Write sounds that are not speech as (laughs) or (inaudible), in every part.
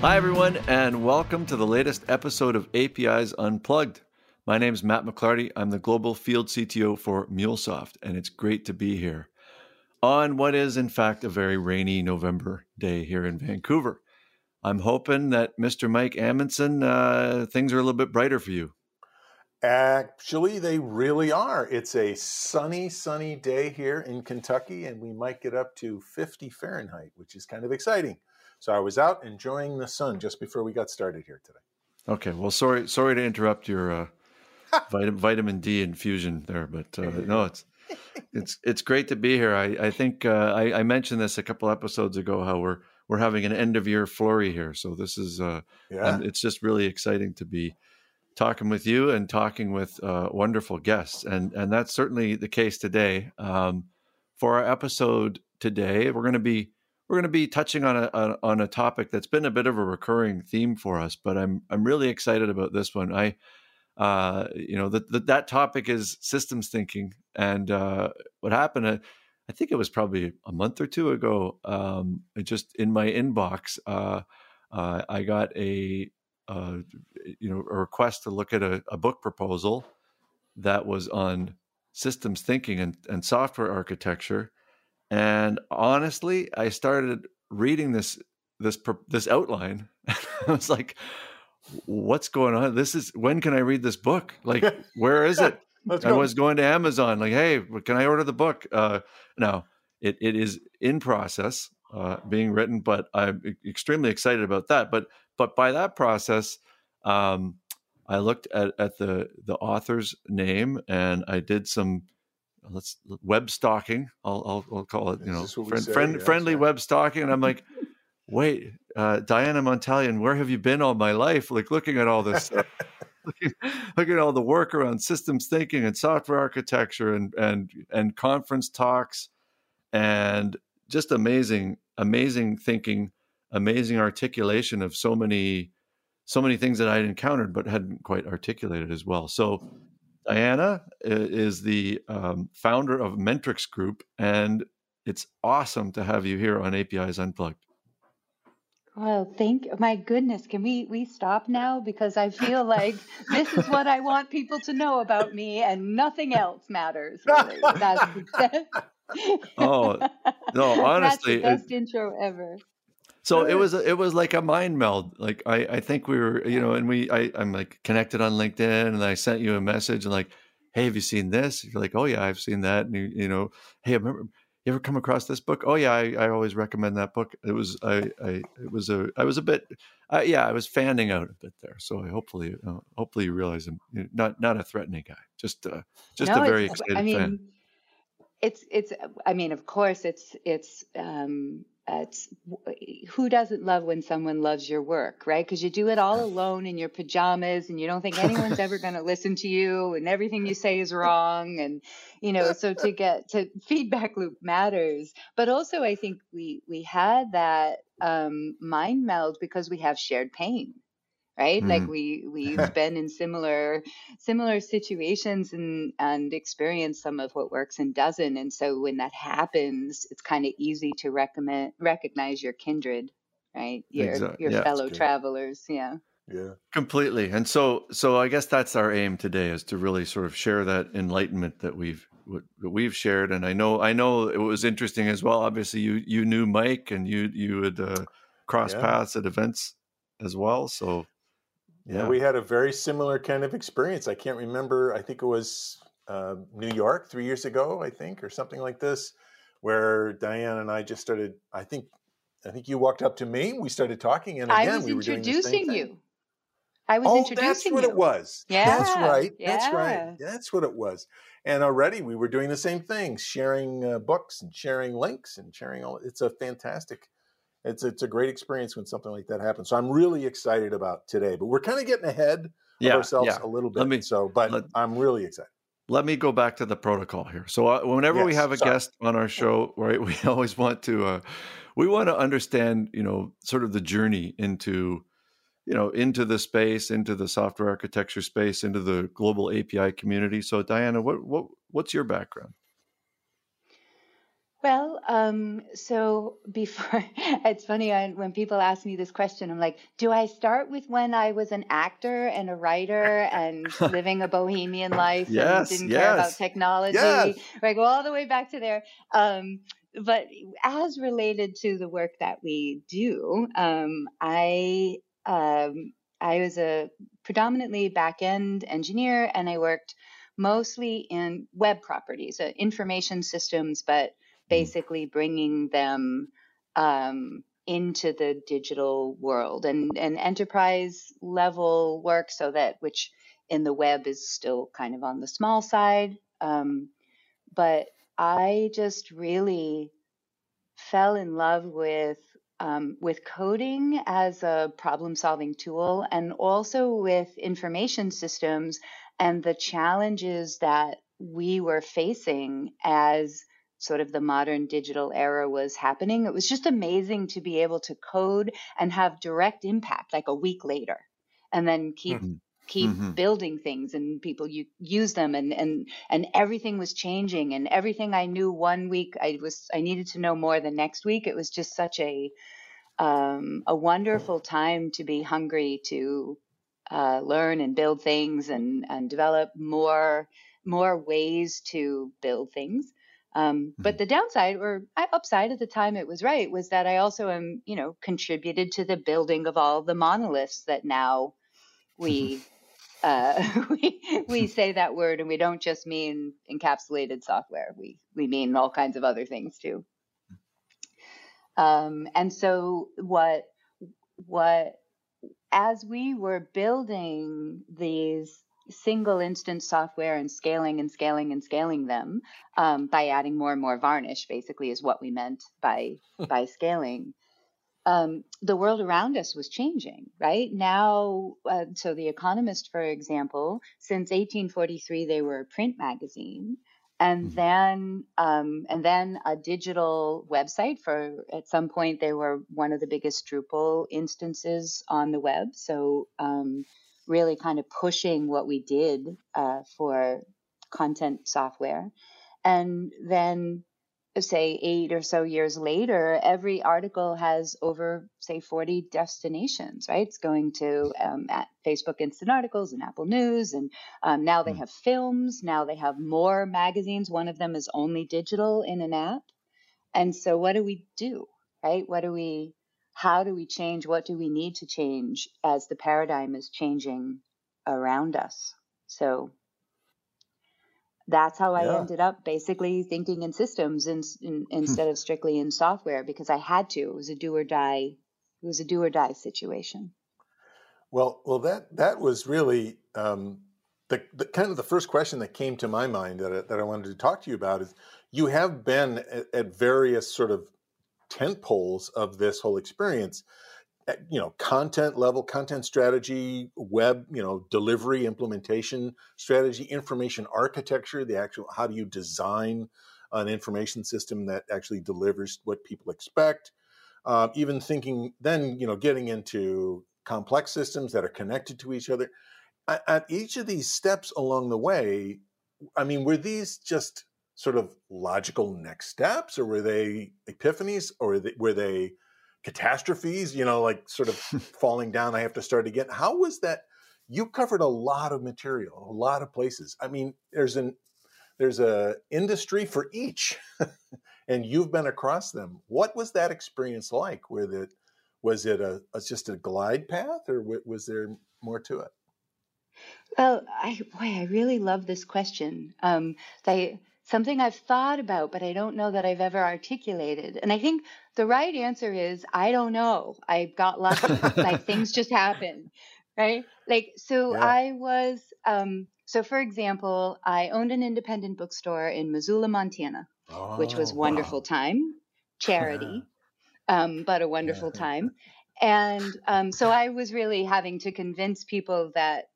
Hi, everyone, and welcome to the latest episode of APIs Unplugged. My name is Matt McClarty. I'm the global field CTO for MuleSoft, and it's great to be here on what is, in fact, a very rainy November day here in Vancouver. I'm hoping that Mr. Mike Amundsen, uh, things are a little bit brighter for you. Actually, they really are. It's a sunny, sunny day here in Kentucky, and we might get up to 50 Fahrenheit, which is kind of exciting. So I was out enjoying the sun just before we got started here today. Okay, well, sorry, sorry to interrupt your uh, (laughs) vitamin, vitamin D infusion there, but uh, (laughs) no, it's it's it's great to be here. I I think uh, I, I, mentioned this a couple episodes ago how we're we're having an end of year flurry here, so this is uh, yeah. it's just really exciting to be talking with you and talking with uh, wonderful guests, and and that's certainly the case today. Um, for our episode today, we're going to be we're going to be touching on a, on a topic that's been a bit of a recurring theme for us, but I'm I'm really excited about this one. I uh, you know that that that topic is systems thinking, and uh, what happened? Uh, I think it was probably a month or two ago. Um, just in my inbox, uh, uh, I got a uh, you know a request to look at a, a book proposal that was on systems thinking and, and software architecture and honestly, I started reading this this this outline. (laughs) I was like, "What's going on? This is when can I read this book? Like, (laughs) where is it?" I was going to Amazon, like, "Hey, can I order the book?" Uh, now it it is in process, uh, being written, but I'm extremely excited about that. But but by that process, um, I looked at, at the the author's name and I did some let's web stalking. I'll, I'll, I'll call it, you know, friend, friend yeah, friendly web stalking. And I'm like, wait, uh, Diana Montalion, where have you been all my life? Like looking at all this stuff, (laughs) looking, looking, at all the work around systems thinking and software architecture and, and, and conference talks and just amazing, amazing thinking, amazing articulation of so many, so many things that I'd encountered, but hadn't quite articulated as well. So Diana is the um, founder of Mentrix Group, and it's awesome to have you here on APIs Unplugged. Well, thank my goodness. Can we we stop now because I feel like (laughs) this is what I want people to know about me, and nothing else matters. Really. That's (laughs) oh no, honestly, (laughs) That's the best it, intro ever. So it was (laughs) it was like a mind meld. Like I, I think we were, you know, and we I, I'm like connected on LinkedIn and I sent you a message and like, hey, have you seen this? You're like, oh yeah, I've seen that. And you, you know, hey, I remember you ever come across this book? Oh yeah, I, I always recommend that book. It was I, I it was a I was a bit uh, yeah I was fanning out a bit there. So I hopefully uh, hopefully you realize I'm not not a threatening guy, just uh, just no, a very excited I mean, fan. It's it's I mean of course it's it's um it's who doesn't love when someone loves your work, right? Because you do it all alone in your pajamas and you don't think anyone's ever (laughs) going to listen to you and everything you say is wrong. And, you know, so to get to feedback loop matters. But also, I think we, we had that um, mind meld because we have shared pain, right? Mm like we (laughs) we've been in similar similar situations and and experienced some of what works and doesn't and so when that happens it's kind of easy to recommend recognize your kindred right? Your exactly. your yeah, fellow travelers yeah. Yeah. Completely and so so i guess that's our aim today is to really sort of share that enlightenment that we've that we've shared and i know i know it was interesting as well obviously you you knew mike and you you had uh, crossed yeah. paths at events as well so yeah. we had a very similar kind of experience. I can't remember. I think it was uh, New York three years ago, I think, or something like this, where Diane and I just started. I think, I think you walked up to me. We started talking, and again, we were introducing you. I was introducing you. oh, introducing that's what you. it was. Yeah, that's right. Yeah. That's right. That's what it was. And already we were doing the same thing, sharing uh, books and sharing links and sharing all. It's a fantastic it's it's a great experience when something like that happens. So I'm really excited about today. But we're kind of getting ahead of yeah, ourselves yeah. a little bit. Let me, so, but let, I'm really excited. Let me go back to the protocol here. So uh, whenever yes, we have a sorry. guest on our show, right, (laughs) we always want to uh, we want to understand, you know, sort of the journey into you know into the space into the software architecture space into the global api community so diana what, what what's your background Well, um, so (laughs) before it's funny I, when people ask me this question, I'm like, do I start with when I was an actor and a writer and (laughs) living a bohemian life yes, and didn't yes. care about technology? Yes. I go all the way back to there. Um, but as related to the work that we do, um, I um, I was a predominantly back end engineer, and I worked mostly in web properties, uh, information systems, but basically bringing them um, into the digital world and, and enterprise level work so that which in the web is still kind of on the small side um, but i just really fell in love with um, with coding as a problem solving tool and also with information systems and the challenges that we were facing as sort of the modern digital era was happening. It was just amazing to be able to code and have direct impact like a week later and then keep mm-hmm. keep mm-hmm. building things and people you use them and and and everything was changing and everything I knew one week I was I needed to know more the next week. It was just such a um, a wonderful time to be hungry to uh, learn and build things and and develop more more ways to build things. Um, but mm-hmm. the downside or upside at the time it was right was that I also am, you know, contributed to the building of all the monoliths that now we (laughs) uh, (laughs) we we say that word and we don't just mean encapsulated software. We we mean all kinds of other things too. Um, and so what what as we were building these single instance software and scaling and scaling and scaling them um, by adding more and more varnish basically is what we meant by by scaling. Um, the world around us was changing right? Now uh, so the economist for example since 1843 they were a print magazine and mm-hmm. then um, and then a digital website for at some point they were one of the biggest drupal instances on the web. So um, really kind of pushing what we did uh, for content software. And then, say, eight or so years later, every article has over, say, 40 destinations, right? It's going to um, at Facebook Instant Articles and Apple News. And um, now they hmm. have films. Now they have more magazines. One of them is only digital in an app. And so, what do we do, right? What do we how do we change? What do we need to change as the paradigm is changing around us? So that's how I ended up basically thinking in systems in, in, (laughs) instead of strictly in software because I had to. It was a do or die. It was a do or die situation. Well, well, that that was really um, the, the, kind of the first question that came to my mind that I, that I wanted to talk to you about is you have been at, at various sort of tent poles of this whole experience eh, you know content level content strategy web you know delivery implementation strategy information architecture the actual how do you design an information system that actually delivers what people expect? Uh, even thinking then you know getting into complex systems that are connected to each other. At, at each of these steps along the way i mean were these just sort of logical next steps, or were they epiphanies, or were they, were they catastrophes? You know, like sort of (laughs) falling down. I have to start again. How was that? You covered a lot of material, a lot of places. I mean, there's an there's a industry for each, (laughs) and you've been across them. What was that experience like? Where it was it a, a just a glide path, or was there more to it? Well, I boy, I really love this question. Um, they something I've thought about, but I don't know that I've ever articulated. And I think the right answer is I don't know. I got lucky. like (laughs) things just happen. Right. Like, so yeah. I was, um, so for example, I owned an independent bookstore in Missoula, Montana, oh, which was oh, wonderful wow. time, charity, (laughs) um, but a wonderful yeah. time. And um, so I was really having to convince people that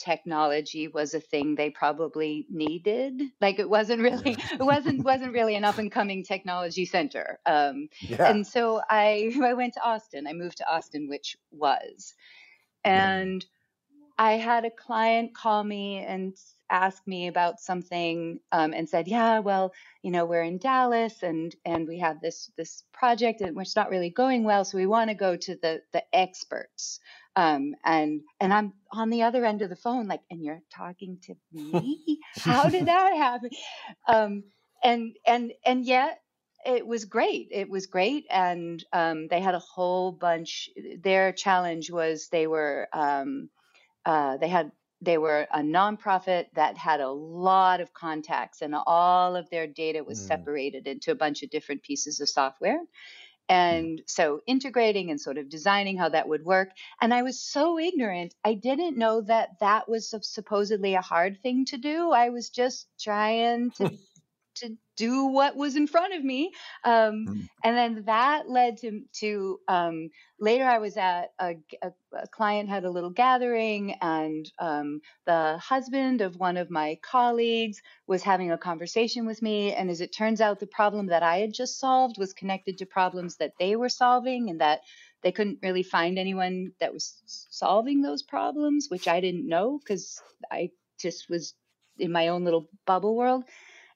technology was a thing they probably needed. Like it wasn't really, it wasn't wasn't really an up and coming technology center. Um, (laughs) yeah. And so I (laughs) I went to Austin. I moved to Austin, which was, and yeah. I had a client call me and ask me about something um, and said, "Yeah, well, you know, we're in Dallas and and we have this this project and it's not really going well, so we want to go to the the experts." Um, and and I'm on the other end of the phone, like, and you're talking to me? (laughs) How did that happen? Um, and and and yet it was great. It was great, and um, they had a whole bunch. Their challenge was they were um, uh, they had they were a nonprofit that had a lot of contacts, and all of their data was mm. separated into a bunch of different pieces of software. And so integrating and sort of designing how that would work. And I was so ignorant. I didn't know that that was supposedly a hard thing to do. I was just trying to (laughs) to do what was in front of me. Um, mm. And then that led to, to um, later I was at a, a, a, client had a little gathering, and um, the husband of one of my colleagues was having a conversation with me. And as it turns out, the problem that I had just solved was connected to problems that they were solving, and that they couldn't really find anyone that was solving those problems, which I didn't know because I just was in my own little bubble world.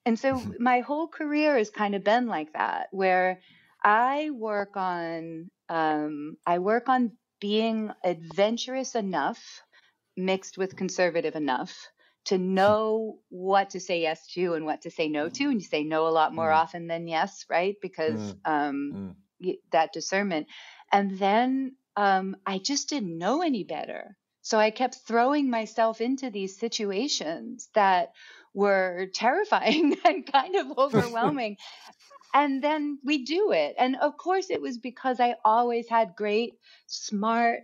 And so (laughs) my whole career has kind of been like that, where I work on um, I work on being adventurous enough, mixed with conservative enough, to know what to say yes to and what to say no to. And you say no a lot more mm. often than yes, right? Because mm. Um, mm. that discernment. And then um, I just didn't know any better. So I kept throwing myself into these situations that were terrifying (laughs) and kind of (laughs) overwhelming. and then we do it. And of course, it was because I always had great, smart,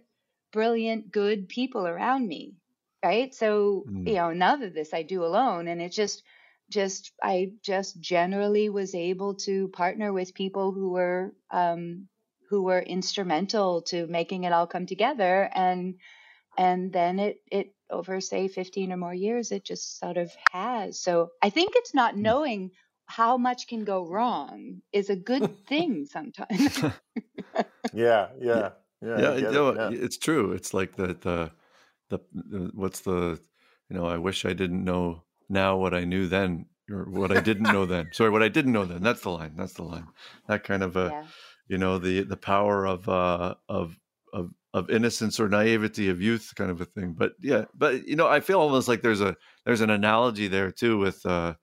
brilliant, good people around me. Right. So, mm. you know, none of this I do alone. And it just, just, I just generally was able to partner with people who were, um, who were instrumental to making it all come together. And, and then it, it over say 15 or more years it just sort of has so i think it's not hmm. knowing how much can go wrong is a good (laughs) thing sometimes (laughs) yeah yeah yeah yeah, you know, it, yeah, it's true it's like the, the the the what's the you know i wish i didn't know now what i knew then or what i didn't know then sorry what i didn't know then that's the line that's the line that kind of a yeah. you know the the power of uh of of innocence or naivety of youth kind of a thing but yeah but you know i feel almost like there's a there's an analogy there too with uh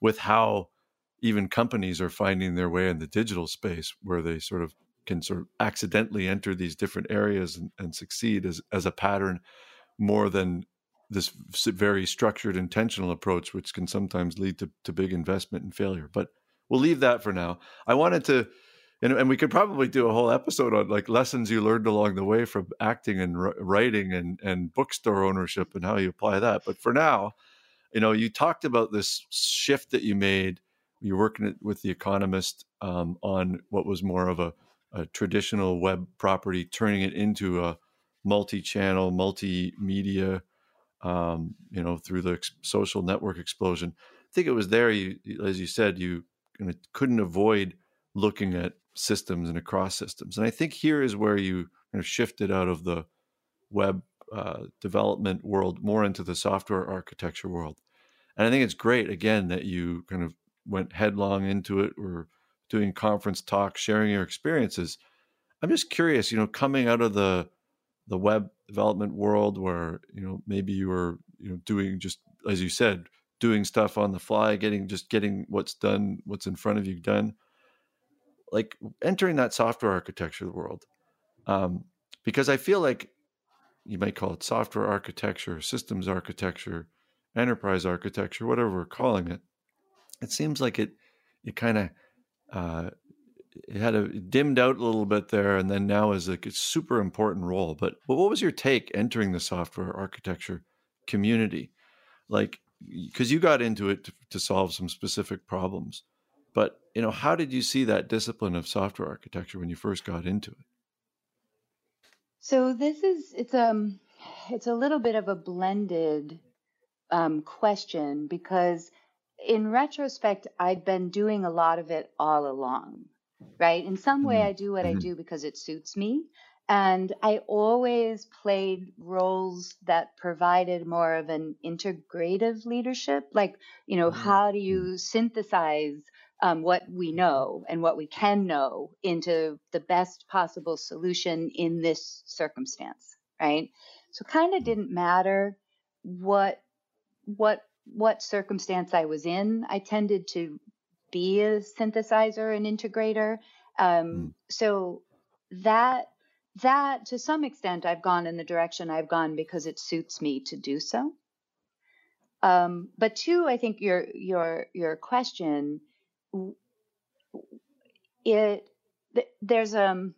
with how even companies are finding their way in the digital space where they sort of can sort of accidentally enter these different areas and, and succeed as as a pattern more than this very structured intentional approach which can sometimes lead to, to big investment and failure but we'll leave that for now. I wanted to and, and we could probably do a whole episode on like lessons you learned along the way from acting and writing and and bookstore ownership and how you apply that. But for now you know you talked about this shift that you made. You're working with the economist um, on what was more of a, a traditional web property turning it into a multi-channel multimedia um, you know through the ex- social network explosion. I think it was there you as you said you couldn't avoid looking at systems and across systems. And I think here is where you kind of shifted out of the web uh, development world more into the software architecture world. And I think it's great, again, that you kind of went headlong into it or doing conference talks, sharing your experiences. I'm just curious, you know, coming out of the the web development world where, you know, maybe you were, you know, doing just as you said, doing stuff on the fly, getting just getting what's done, what's in front of you done like entering that software architecture world um, because i feel like you might call it software architecture systems architecture enterprise architecture whatever we're calling it it seems like it it kind of uh, it had a it dimmed out a little bit there and then now is like a super important role but, but what was your take entering the software architecture community? Like because you got into it to, to solve some specific problems but you know, how did you see that discipline of software architecture when you first got into it? So this is it's um it's a little bit of a blended um, question because in retrospect I'd been doing a lot of it all along, right? In some way mm-hmm. I do what mm-hmm. I do because it suits me and I always played roles that provided more of an integrative leadership. Like, you know, mm-hmm. how do you mm-hmm. synthesize um, what we know and what we can know into the best possible solution in this circumstance, right? So, kind of mm-hmm. didn't matter what what what circumstance I was in. I tended to be a synthesizer and integrator. Um, mm. So that that to some extent I've gone in the direction I've gone because it suits me to do so. Um, but two, I think your your your question, it there's um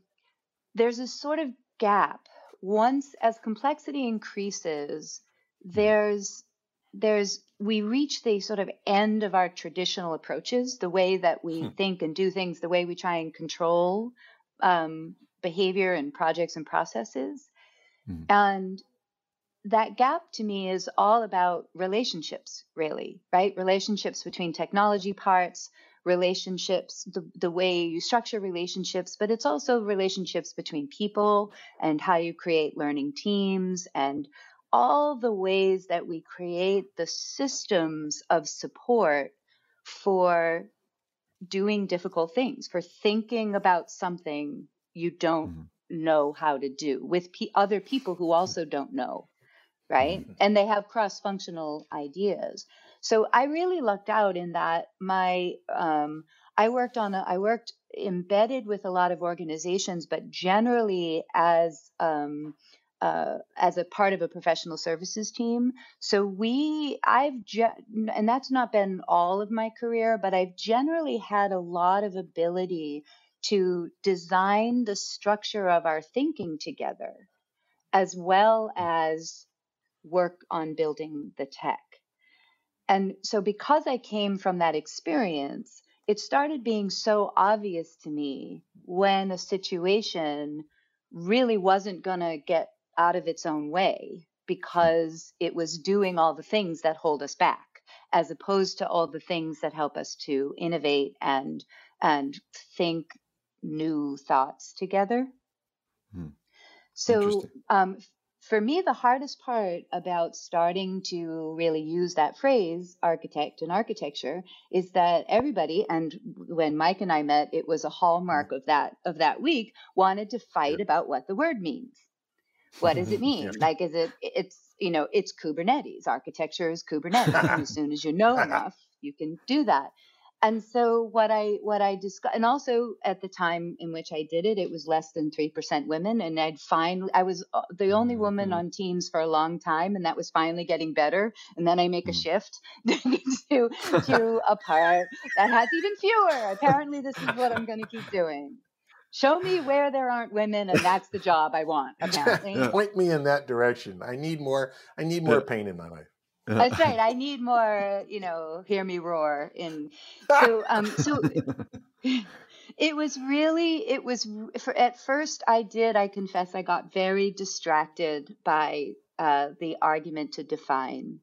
there's a sort of gap. Once as complexity increases, there's there's we reach the sort of end of our traditional approaches, the way that we hmm. think and do things, the way we try and control um, behavior and projects and processes. Mm. And that gap to me is all about relationships, really, right? Relationships between technology parts, relationships, the, the way you structure relationships, but it's also relationships between people and how you create learning teams and all the ways that we create the systems of support for doing difficult things, for thinking about something you don't mm-hmm. know how to do with p- other people who also don't know, right? Mm-hmm. And they have cross functional ideas. So I really lucked out in that my um, I worked on a, I worked embedded with a lot of organizations, but generally as um, uh, as a part of a professional services team. So we, I've, ge- and that's not been all of my career, but I've generally had a lot of ability to design the structure of our thinking together, as well as work on building the tech. And so, because I came from that experience, it started being so obvious to me when a situation really wasn't going to get out of its own way because it was doing all the things that hold us back as opposed to all the things that help us to innovate and and think new thoughts together. Hmm. So, um, for me, the hardest part about starting to really use that phrase, architect and architecture, is that everybody, and when Mike and I met, it was a hallmark hmm. of that of that week, wanted to fight about what the word means. What does it (laughs) mean? yeah. Like, is it? It's you know, it's Kubernetes. Architecture is Kubernetes. (laughs) as soon as you know (laughs) enough, you can do that and so what i what i discussed and also at the time in which i did it it was less than 3% women and i'd finally i was uh, the only woman mm-hmm. on teams for a long time and that was finally getting better and then i make a mm. shift (laughs) to to a part that has even fewer. Apparently this is what i'm going to keep doing. Show me where there aren't women and that's the job i want (laughs) apparently. Point me in that direction. I need more i need more pain in my life that's right. I need more, you know, hear me roar. And so, um, so (laughs) it was really, it was for, at first I did, I confess, I got very distracted by uh, the argument to define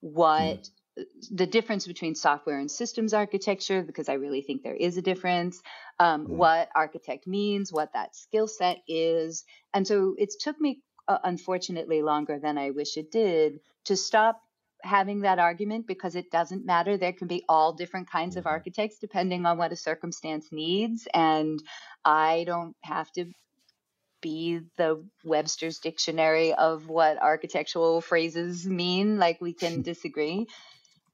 what mm. the difference between software and systems architecture, because I really think there is a difference, um, mm. what architect means, what that skill set is. And so it took me, uh, unfortunately, longer than I wish it did to stop having that argument because it doesn't matter. There can be all different kinds of mm-hmm. architects depending on what a circumstance needs. And I don't have to be the Webster's dictionary of what architectural phrases mean. Like we can (laughs) disagree.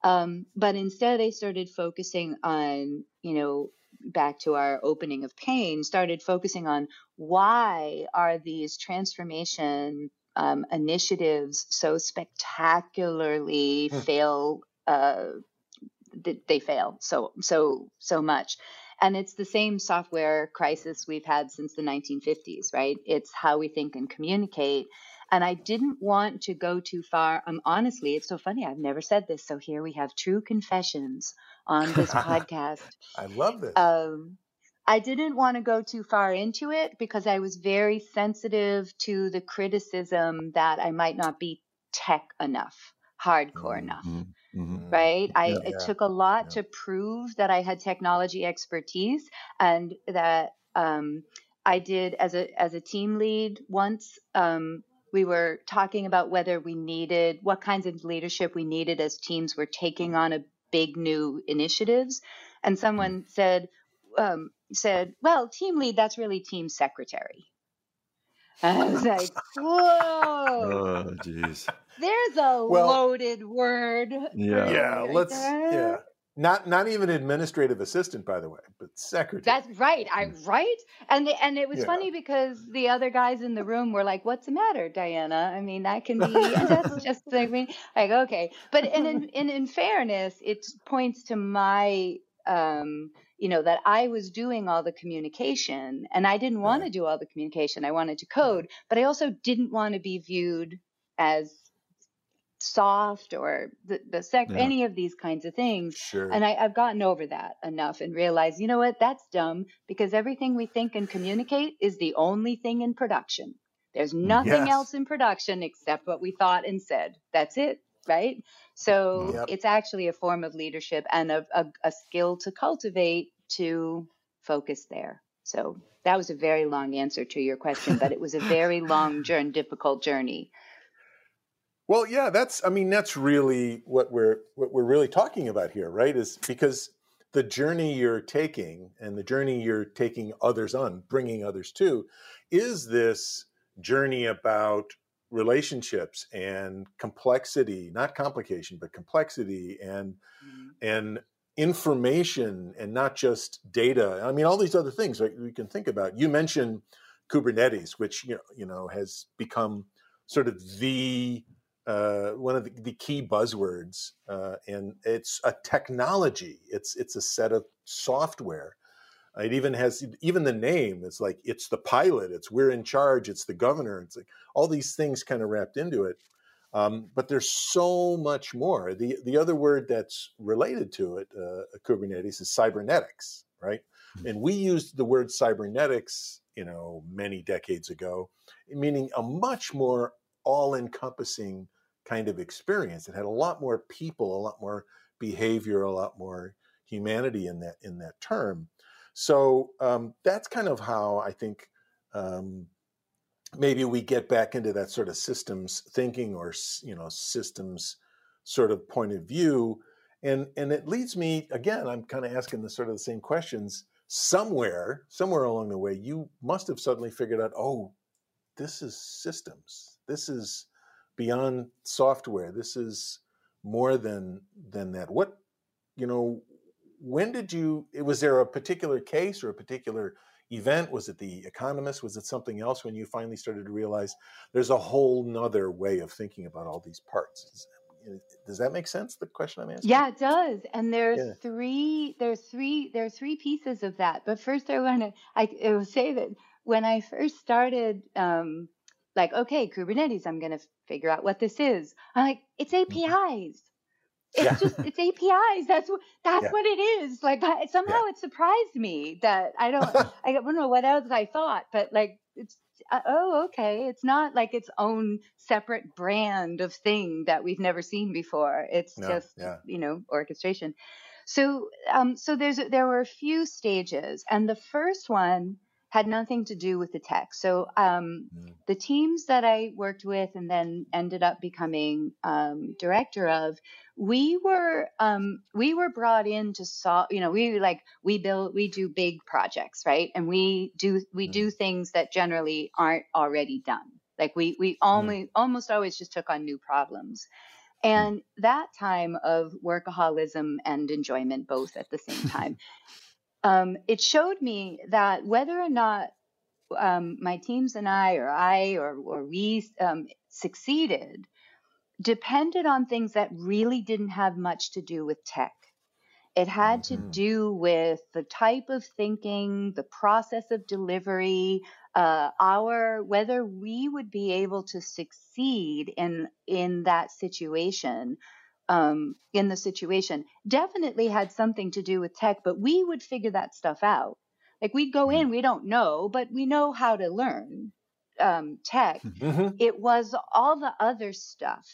Um, but instead, I started focusing on, you know, back to our opening of pain, started focusing on why are these transformation um, initiatives so spectacularly hmm. fail uh, they fail so so so much. And it's the same software crisis we've had since the 1950s right? It's how we think and communicate. And i didn't want to go too far um, honestly it's so funny i've never said this so here we have true confessions on this (laughs) podcast. I love this. Um, I didn't want to go too far into it because I was very sensitive to the criticism that I might not be tech enough, hardcore mm-hmm. enough. Mm-hmm. Right? I yeah, it yeah. took a lot yeah. to prove that I had technology expertise and that um, I did as a as a team lead once. Um, we were talking about whether we needed what kinds of leadership we needed as teams were taking on a big new initiatives, and someone said um, said, "Well, team lead that's really team secretary." And (laughs) I was like, "Whoa!" Oh, jeez. There's a well, loaded word. Yeah. Yeah. Right let's. There. Yeah. Not not even administrative assistant, by the way, but secretary. That's right. I mm. right, and the, and it was yeah. funny because the other guys in the room were like, "What's the matter, Diana?" I mean, that can be. (laughs) (laughs) that's just I mean, like okay, but and in, in in fairness, it points to my um, you know that I was doing all the communication, and I didn't want to do all the communication. I wanted to code, but I also didn't want to be viewed as soft or the, the sec, yeah. any of these kinds of things. Sure. And I, I've gotten over that enough and realized, you know what, that's dumb because everything we think and communicate is the only thing in production. There's nothing yes. else in production except what we thought and said. That's it, right? So yep. it's actually a form of leadership and a, a, a skill to cultivate to focus there. So that was a very long answer to your question, but it was a (laughs) very long journey, difficult journey well, yeah, that's I mean that's really what we're what we're really talking about here, right? Is because the journey you're taking and the journey you're taking others on, bringing others to, is this journey about relationships and complexity, not complication, but complexity and mm-hmm. and information and not just data. I mean, all these other things right, we can think about. You mentioned Kubernetes, which you know, you know has become sort of the uh, one of the, the key buzzwords, uh, and it's a technology. It's it's a set of software. It even has even the name. It's like it's the pilot. It's we're in charge. It's the governor. It's like all these things kind of wrapped into it. Um, but there's so much more. The the other word that's related to it, uh, Kubernetes, is cybernetics, right? Mm-hmm. And we used the word cybernetics, you know, many decades ago, meaning a much more all-encompassing kind of experience. It had a lot more people, a lot more behavior, a lot more humanity in that in that term. So um, that's kind of how I think um, maybe we get back into that sort of systems thinking or you know systems sort of point of view. And and it leads me again. I'm kind of asking the sort of the same questions. Somewhere, somewhere along the way, you must have suddenly figured out, oh, this is systems. This is beyond software. This is more than than that. What you know? When did you? Was there a particular case or a particular event? Was it the Economist? Was it something else? When you finally started to realize there's a whole nother way of thinking about all these parts. Does that make sense? The question I'm asking. Yeah, it does. And there's yeah. three. There's three. There's three pieces of that. But first, I want to. I, I will say that when I first started. Um, like, okay, Kubernetes, I'm going to figure out what this is. I'm like, it's APIs. It's yeah. just it's APIs. That's what that's yeah. what it is. Like I, somehow yeah. it surprised me that I don't (laughs) I don't know what else I thought, but like it's uh, oh okay, it's not like its own separate brand of thing that we've never seen before. It's no, just you know orchestration. So um so there's there were a few stages, and the first one had nothing to do with the tech. So um, mm. the teams that I worked with and then ended up becoming um, director of, we were um, we were brought in to solve. You know, we like we build we do big projects, right? And we do we mm. do things that generally aren't already done. Like we we only mm. almost always just took on new problems. Mm. And that time of workaholism and enjoyment both at the same time (laughs) um, it showed me that whether or not um, my teams and I, or I, or, or we um, succeeded, depended on things that really didn't have much to do with tech. It had mm-hmm. to do with the type of thinking, the process of delivery, uh, our whether we would be able to succeed in in that situation um, in the situation definitely had something to do with tech, but we would figure that stuff out. Like we'd go in, mm-hmm. we don't know, but we know how to learn um, tech. Mm-hmm. It was all the other stuff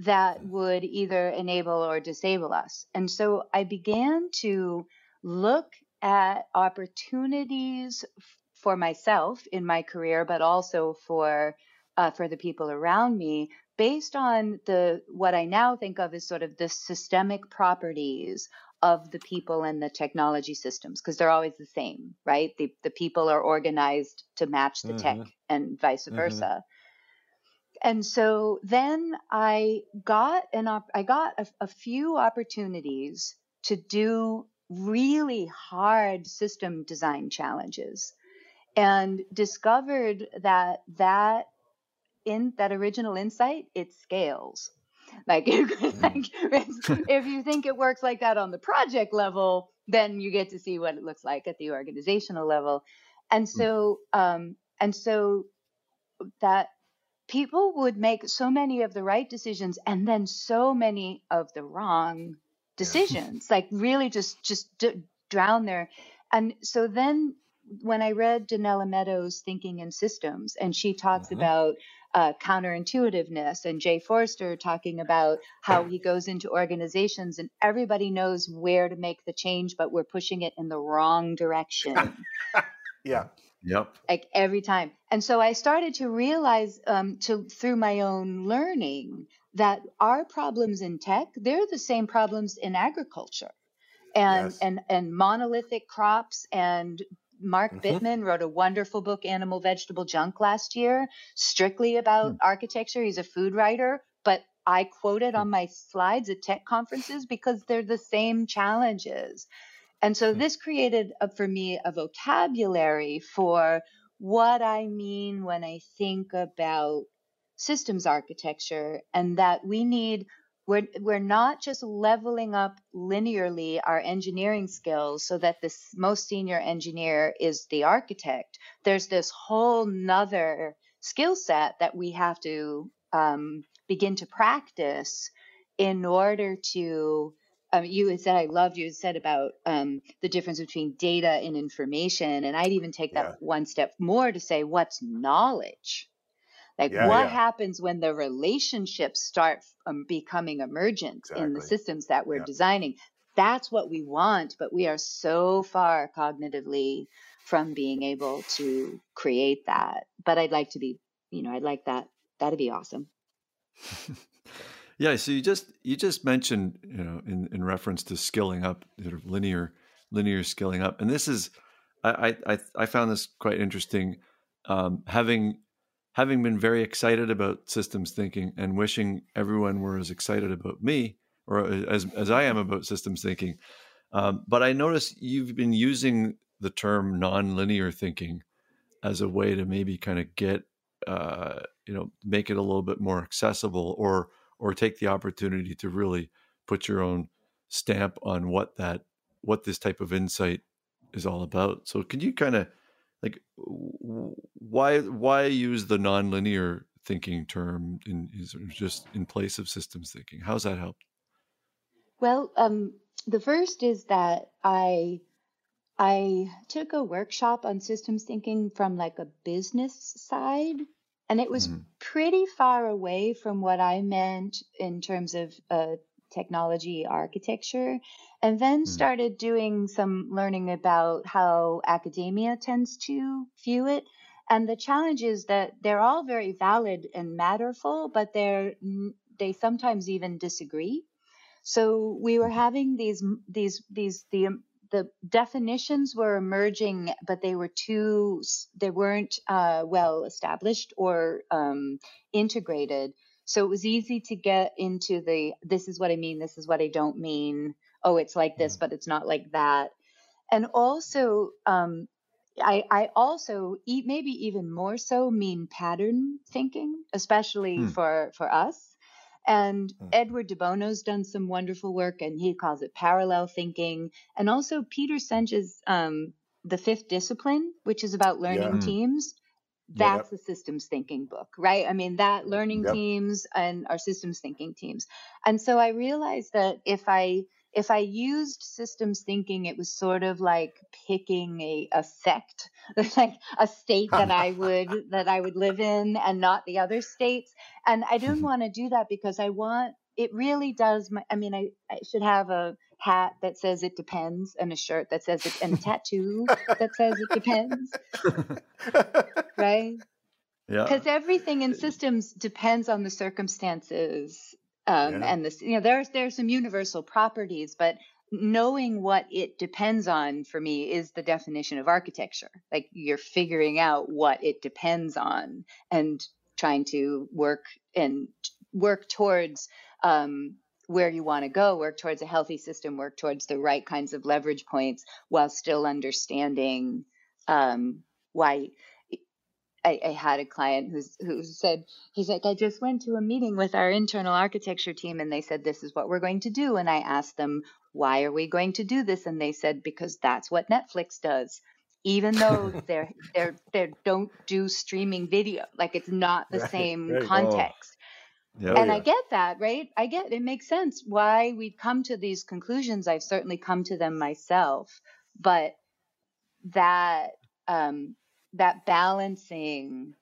that would either enable or disable us. And so I began to look at opportunities for myself in my career, but also for uh, for the people around me, based on the what I now think of as sort of the systemic properties of the people and the technology systems because they're always the same, right? The the people are organized to match the mm-hmm. tech and vice mm-hmm. And so then I got an op- I got a, a few opportunities to do really hard system design challenges and discovered that that in that original insight it scales like, (laughs) mm. like if you think it works like that on the project level then you get to see what it looks like at the organizational level and mm. so um and so that people would make so many of the right decisions and then so many of the wrong (laughs) decisions yeah. like really just just d- drown there and so then when i read donella meadows thinking in systems and she talks mm-hmm. about uh, counterintuitiveness and jay forrester talking about how he goes into organizations and everybody knows where to make the change but we're pushing it in the wrong direction (laughs) yeah Yep. Like every time. And so I started to realize um, to through my own learning that our problems in tech, they're the same problems in agriculture. And yes. and and monolithic crops and Mark mm-hmm. Bittman wrote a wonderful book, Animal Vegetable Junk, last year, strictly about mm. architecture. He's a food writer, but I quote it mm. on my slides at tech conferences because they're the same challenges. And so mm. this created a, for me a vocabulary for what I mean when I think about systems architecture and that we need we're we're not just leveling up linearly our engineering skills so that the most senior engineer is the architect there's this whole nother skill set that we have to um, begin to practice in order to um, you had said I loved you had said about um, the difference between data and information, and I'd even take that yeah. one step more to say what's knowledge. Like yeah, what yeah. happens when the relationships start um, becoming emergent exactly. in the systems that we're designing? That's what we want, but we are so far cognitively from being able to create that. But I'd like to be, you know, I'd like that. That'd be awesome. (laughs) Yeah, so you just you just mentioned you know in, in reference to skilling up, sort of linear linear skilling up, and this is I I I found this quite interesting. Um, having having been very excited about systems thinking and wishing everyone were as excited about me or as as I am about systems thinking, um, but I notice you've been using the term nonlinear thinking as a way to maybe kind of get uh, you know make it a little bit more accessible or or take the opportunity to really put your own stamp on what that what this type of insight is all about. So can you kind of like why why use the nonlinear thinking term in is just in place of systems thinking? How's that helped? Well, um, the first is that I I took a workshop on systems thinking from like a business side and it was mm. pretty far away from what I meant in terms of uh, technology architecture. And then mm. started doing some learning about how academia tends to view it. And the challenge is that they're all very valid and matterful, but they're they sometimes even disagree. So we were mm-hmm. having these these these the the definitions were emerging, but they were too they weren't uh, well established or um, integrated. So it was easy to get into the this is what I mean, this is what I don't mean. Oh, it's like this, mm. but it's not like that. And also, um, I, I also maybe even more so mean pattern thinking, especially hmm. for for us. And mm. Edward de Bono's done some wonderful work, and he calls it parallel thinking. And also Peter Senge's um, The Fifth Discipline, which is about learning yeah. Hmm. teams. That's yep. a systems thinking book, right? I mean, that learning yep. teams and our systems thinking teams. And so I realized that if I if I used systems thinking, it was sort of like picking a, a sect, (laughs) like a state that I would that I would live in and not the other states. And I didn't mm-hmm. want to do that because I want it really does my, I mean I, I should have a hat that says it depends and a shirt that says it and a tattoo that says it depends. (laughs) right? Yeah. Because everything in systems depends on the circumstances um, yeah. and this. You know, there's there's some universal properties, but knowing what it depends on for me is the definition of architecture. Like you're figuring out what it depends on and trying to work and work towards um, where you want to go, work towards a healthy system, work towards the right kinds of leverage points while still understanding um, why. I, I, had a client who's, who said, he's like, I just went to a meeting with our internal architecture team and they said, this is what we're going to do. And I asked them, why are we going to do this? And they said, because that's what Netflix does. Even (laughs) though they're, they're, they don't do streaming video, like it's not the right, same right. context. Yeah, and yeah. I get that, right? I get it makes sense why we'd come to these conclusions. I've certainly come to them myself, but that um, that balancing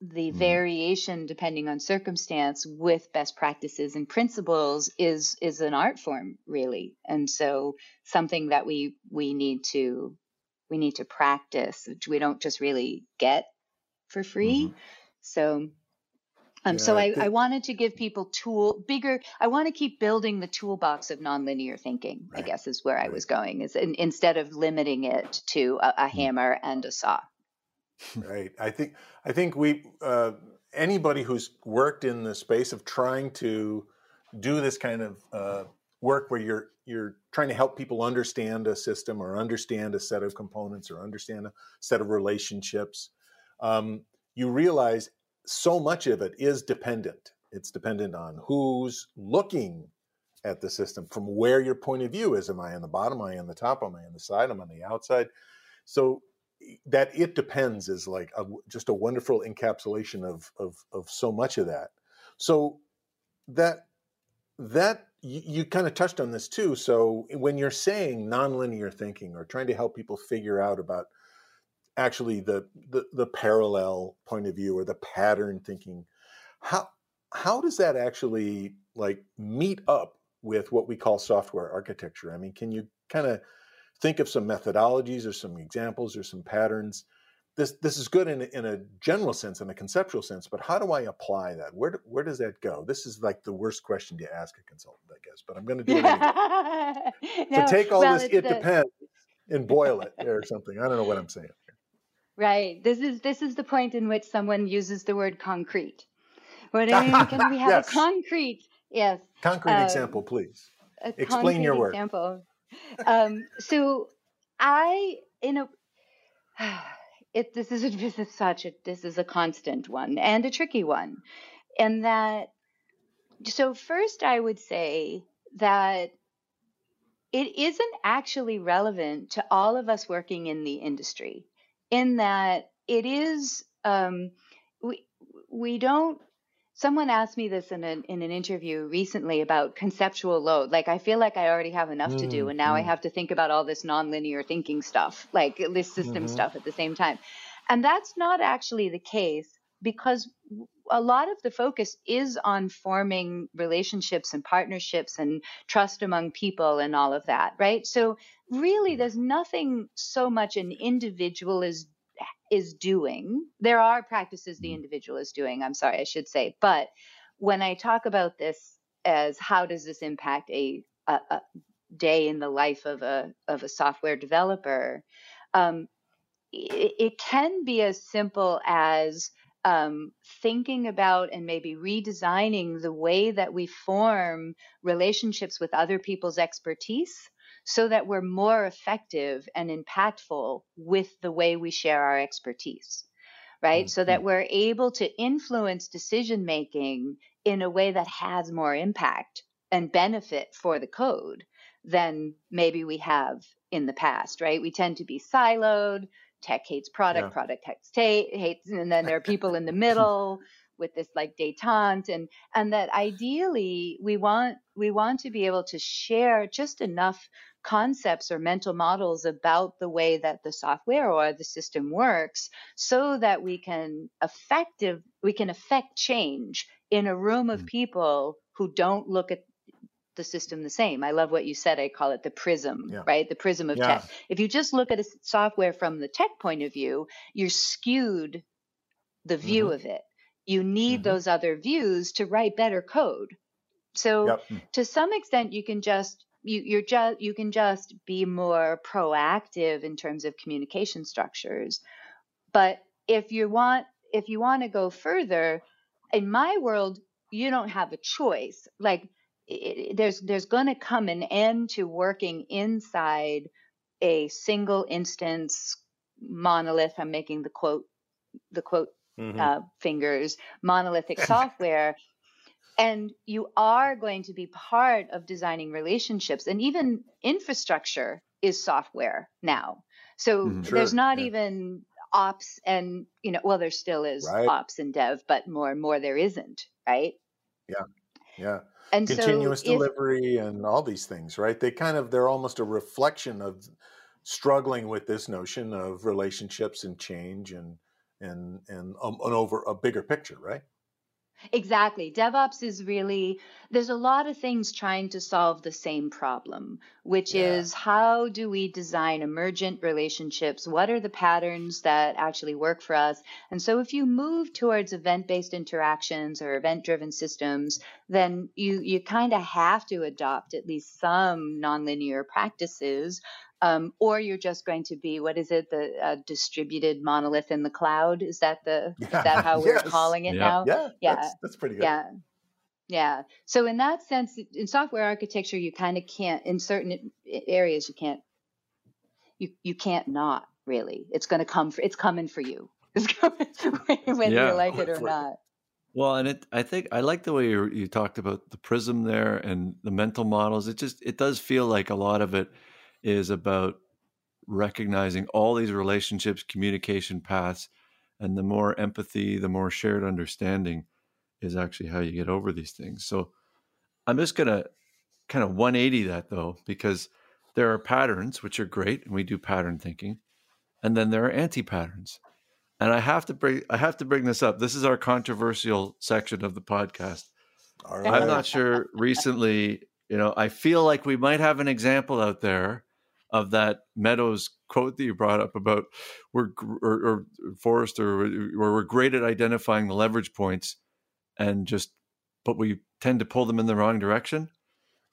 the mm. variation depending on circumstance with best practices and principles is is an art form really and so something that we we need to we need to practice which we don't just really get for free mm-hmm. so um, yeah, so I, I, I, wanted to give people tool bigger. I want to keep building the toolbox of nonlinear thinking. Right. I guess is where. I was going. Is in, instead of limiting it to a, a mm. hammer and a saw. Right. I think I think we uh, anybody who's worked in the space of trying to do this kind of uh, work where you're you're trying to help people understand a system or understand a set of components or understand a set of relationships. Um, you realize so much of it is dependent. It's dependent on who's looking at the system from where your point of view is. Am I on the bottom? Am I on the top? Am I on the side? Am I on the outside? So that it depends is like a, just a wonderful encapsulation of, of of so much of that. So that that you, you kind of touched on this too. So eh, when you're saying nonlinear thinking or trying to help people figure out about actually the, the, the parallel point of view or the pattern thinking how how does that actually like meet up with what we call software architecture i mean can you kind of think of some methodologies or some examples or some patterns this this is good in a, in a general sense in a conceptual sense but how do i apply that where do, where does that go this is like the worst question to ask a consultant i guess but i'm going to do it anyway. (laughs) no, so take all well, this it the... depends and boil it or something i don't know what i'm saying Right. This is this is the point in which someone uses the word concrete. What I mean, can we (laughs) have yes. a concrete? Yes. Concrete um, example, please. Explain your work. Example. Um, so I, in a, (sighs) it this is a, this is such a this is a constant one and a tricky one, and that. So first, I would say that it isn't actually relevant to all of us working in the industry in that it is um, we we don't someone asked me this in an in an interview recently about conceptual load like i feel like i already have enough mm, to do mm, and now mm. i have to think about all this nonlinear thinking stuff like this system mm-hmm. stuff at the same time and that's not actually the case because a lot of the focus is on forming relationships and partnerships and trust among people and all of that right so really there's nothing so much an individual is is doing there are practices the mm-hmm. individual is doing i'm sorry i should say but when i talk about this as how does this impact a, a, a day in the life of a of a software developer um, it, it can be as simple as um, thinking about and maybe redesigning the way that we form relationships with other people's expertise so that we're more effective and impactful with the way we share our expertise, right? Mm-hmm. So that we're able to influence decision making in a way that has more impact and benefit for the code than maybe we have in the past, right? We tend to be siloed. Tech hates product, yeah. product hates, hates, and then there are people in the (laughs) middle with this like detente and and that ideally we want we want to be able to share just enough concepts or mental models about the way that the software or the system works so that we can effective we can affect change in a room of mm. people who don't look at the system the same. I love what you said. I call it the prism, yeah. right? The prism of yeah. tech. If you just look at a software from the tech point of view, you're skewed the view mm-hmm. of it. You need mm-hmm. those other views to write better code. So yep. To some extent, you can just you you're just you can just be more proactive in terms of communication structures. But if you want if you want to go further, in my world, you don't have a choice. Like it, there's there's going to come an end to working inside a single instance monolith. I'm making the quote the quote mm-hmm. uh, fingers monolithic software. And you are going to be part of designing relationships, and even infrastructure is software now. So mm, sure. there's not yeah. even ops and you know well there still is right. ops and dev but more and more there isn't right yeah yeah and continuous so delivery if, and all these things right they kind of they're almost a reflection of struggling with this notion of relationships and change and and and um, over a bigger picture right Exactly. DevOps is really, there's a lot of things trying to solve the same problem, which yeah. is how do we design emergent relationships? What are the patterns that actually work for us? And so if you move towards event based interactions or event driven systems, then you, you kind of have to adopt at least some nonlinear practices um, or you're just going to be what is it the uh, distributed monolith in the cloud? Is that the yeah. is that (laughs) how we're calling it yeah. now? Yeah yeah. that's, that's pretty good. Yeah. Yeah. So in that sense in software architecture you kind of can't in certain areas you can't you you can't not really. It's going to come for, it's coming for you. (laughs) It's coming (laughs) whether yeah. you like it or not. Well, and it, I think I like the way you, you talked about the prism there and the mental models. It just, it does feel like a lot of it is about recognizing all these relationships, communication paths, and the more empathy, the more shared understanding is actually how you get over these things. So I'm just going to kind of 180 that though, because there are patterns, which are great, and we do pattern thinking, and then there are anti patterns. And I have to bring I have to bring this up. This is our controversial section of the podcast. Right. I'm not sure recently, you know, I feel like we might have an example out there of that Meadows quote that you brought up about we're or, or Forrester where we're great at identifying the leverage points and just but we tend to pull them in the wrong direction.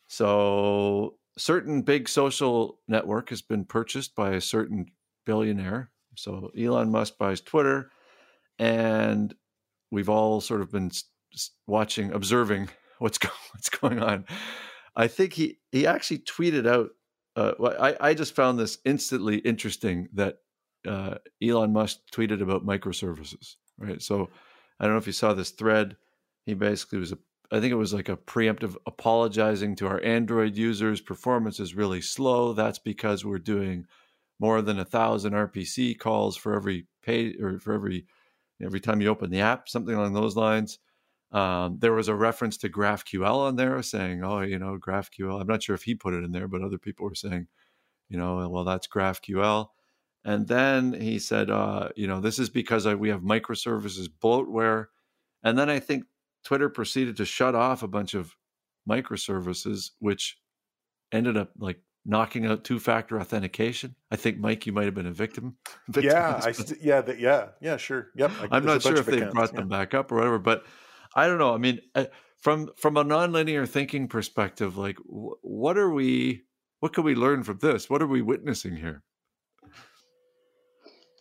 So certain big social network has been purchased by a certain billionaire. So Elon Musk buys Twitter and we've all sort of been watching observing (laughs) what's go- what's going on. I think he he actually tweeted out uh, I, I just found this instantly interesting that uh, Elon Musk tweeted about microservices, right? So I don't know if you saw this thread. He basically was, a, I think it was like a preemptive apologizing to our Android users. Performance is really slow. That's because we're doing more than a thousand RPC calls for every pay or for every every time you open the app, something along those lines. Um, there was a reference to GraphQL on there saying, oh, you know, GraphQL. I'm not sure if he put it in there, but other people were saying, you know, well, that's GraphQL. And then he said, uh, you know, this is because we have microservices bloatware. And then I think Twitter proceeded to shut off a bunch of microservices, which ended up like knocking out two-factor authentication. I think Mike, you might have been a victim. (laughs) yeah, I st- yeah, the, yeah, yeah, sure. Yep. I, am not sure if they brought yeah. them back up or whatever, but I don't know. I mean, uh, from from a nonlinear thinking perspective, like what are we? What can we learn from this? What are we witnessing here?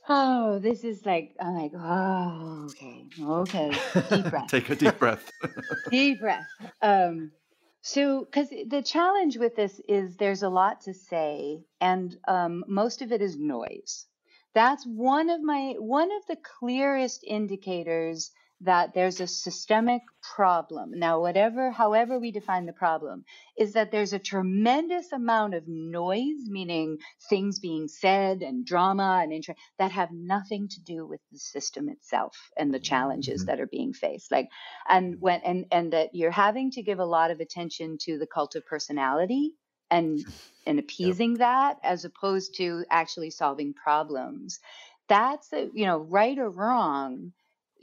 Oh, this is like I'm like, oh, okay, okay, deep (laughs) breath. Take a deep breath. (laughs) deep breath. Um, so, because the challenge with this is there's a lot to say, and um, most of it is noise. That's one of my one of the clearest indicators that there's a systemic problem. Now, whatever, however we define the problem, is that there's a tremendous amount of noise, meaning things being said and drama and inter- that have nothing to do with the system itself and the challenges mm-hmm. that are being faced. Like, and when, and, and that you're having to give a lot of attention to the cult of personality and, and appeasing yep. that as opposed to actually solving problems. That's, a, you know, right or wrong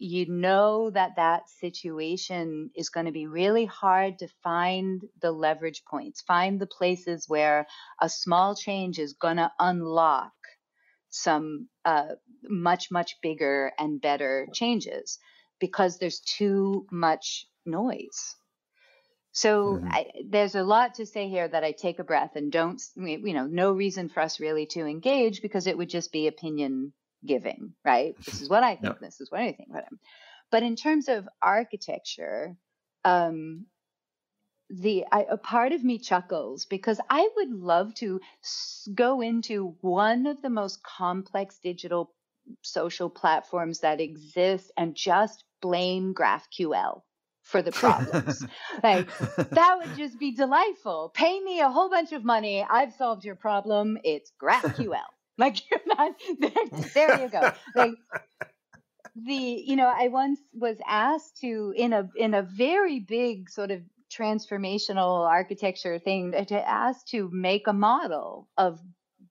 you know that that situation is going to be really hard to find the leverage points, find the places where a small change is going to unlock some uh, much, much bigger and better changes because there's too much noise. So mm-hmm. I, there's a lot to say here that I take a breath and don't, you know, no reason for us really to engage because it would just be opinion giving, right? This is what I think. This is what I think. about him. But in terms of architecture, um, the I, a part of me chuckles because I would love to go into one of the most complex digital social platforms that exist and just blame GraphQL for the problems. (laughs) like that would just be delightful. Pay me a whole bunch of money. I've solved your problem. It's (laughs) GraphQL. Like (laughs) you're not there, there you go. Like the you know, I once was asked to in a in a very big sort of transformational architecture thing uh, to ask to make a model of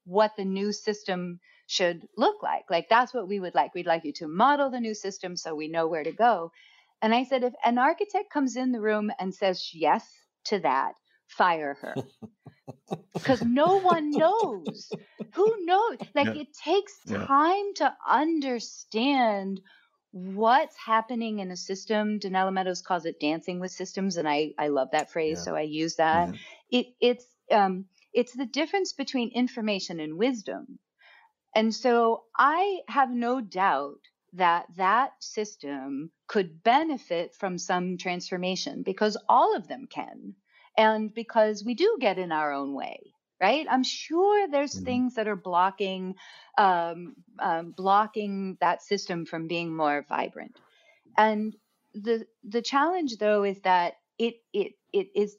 what the new system should look like. Like that's what we would like. We'd like you to model the new system so we know where to go. And I said, if an architect comes in the room and says yes to that, fire her. (laughs) Because no one knows. Who knows? Like yeah. it takes time yeah. to understand what's happening in a system. Donella Meadows calls it dancing with systems, and I, I love that phrase, yeah. so I use that. It it's um it's the difference between information and wisdom. And so I have no doubt that that system could benefit from some transformation because all of them can and because we do get in our own way right i'm sure there's mm-hmm. things that are blocking um, um, blocking that system from being more vibrant and the the challenge though is that it it it is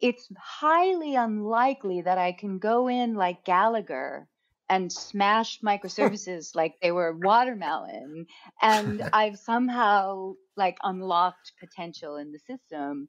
it's highly unlikely that i can go in like gallagher and smash (laughs) microservices like they were watermelon and (laughs) i've somehow like unlocked potential in the system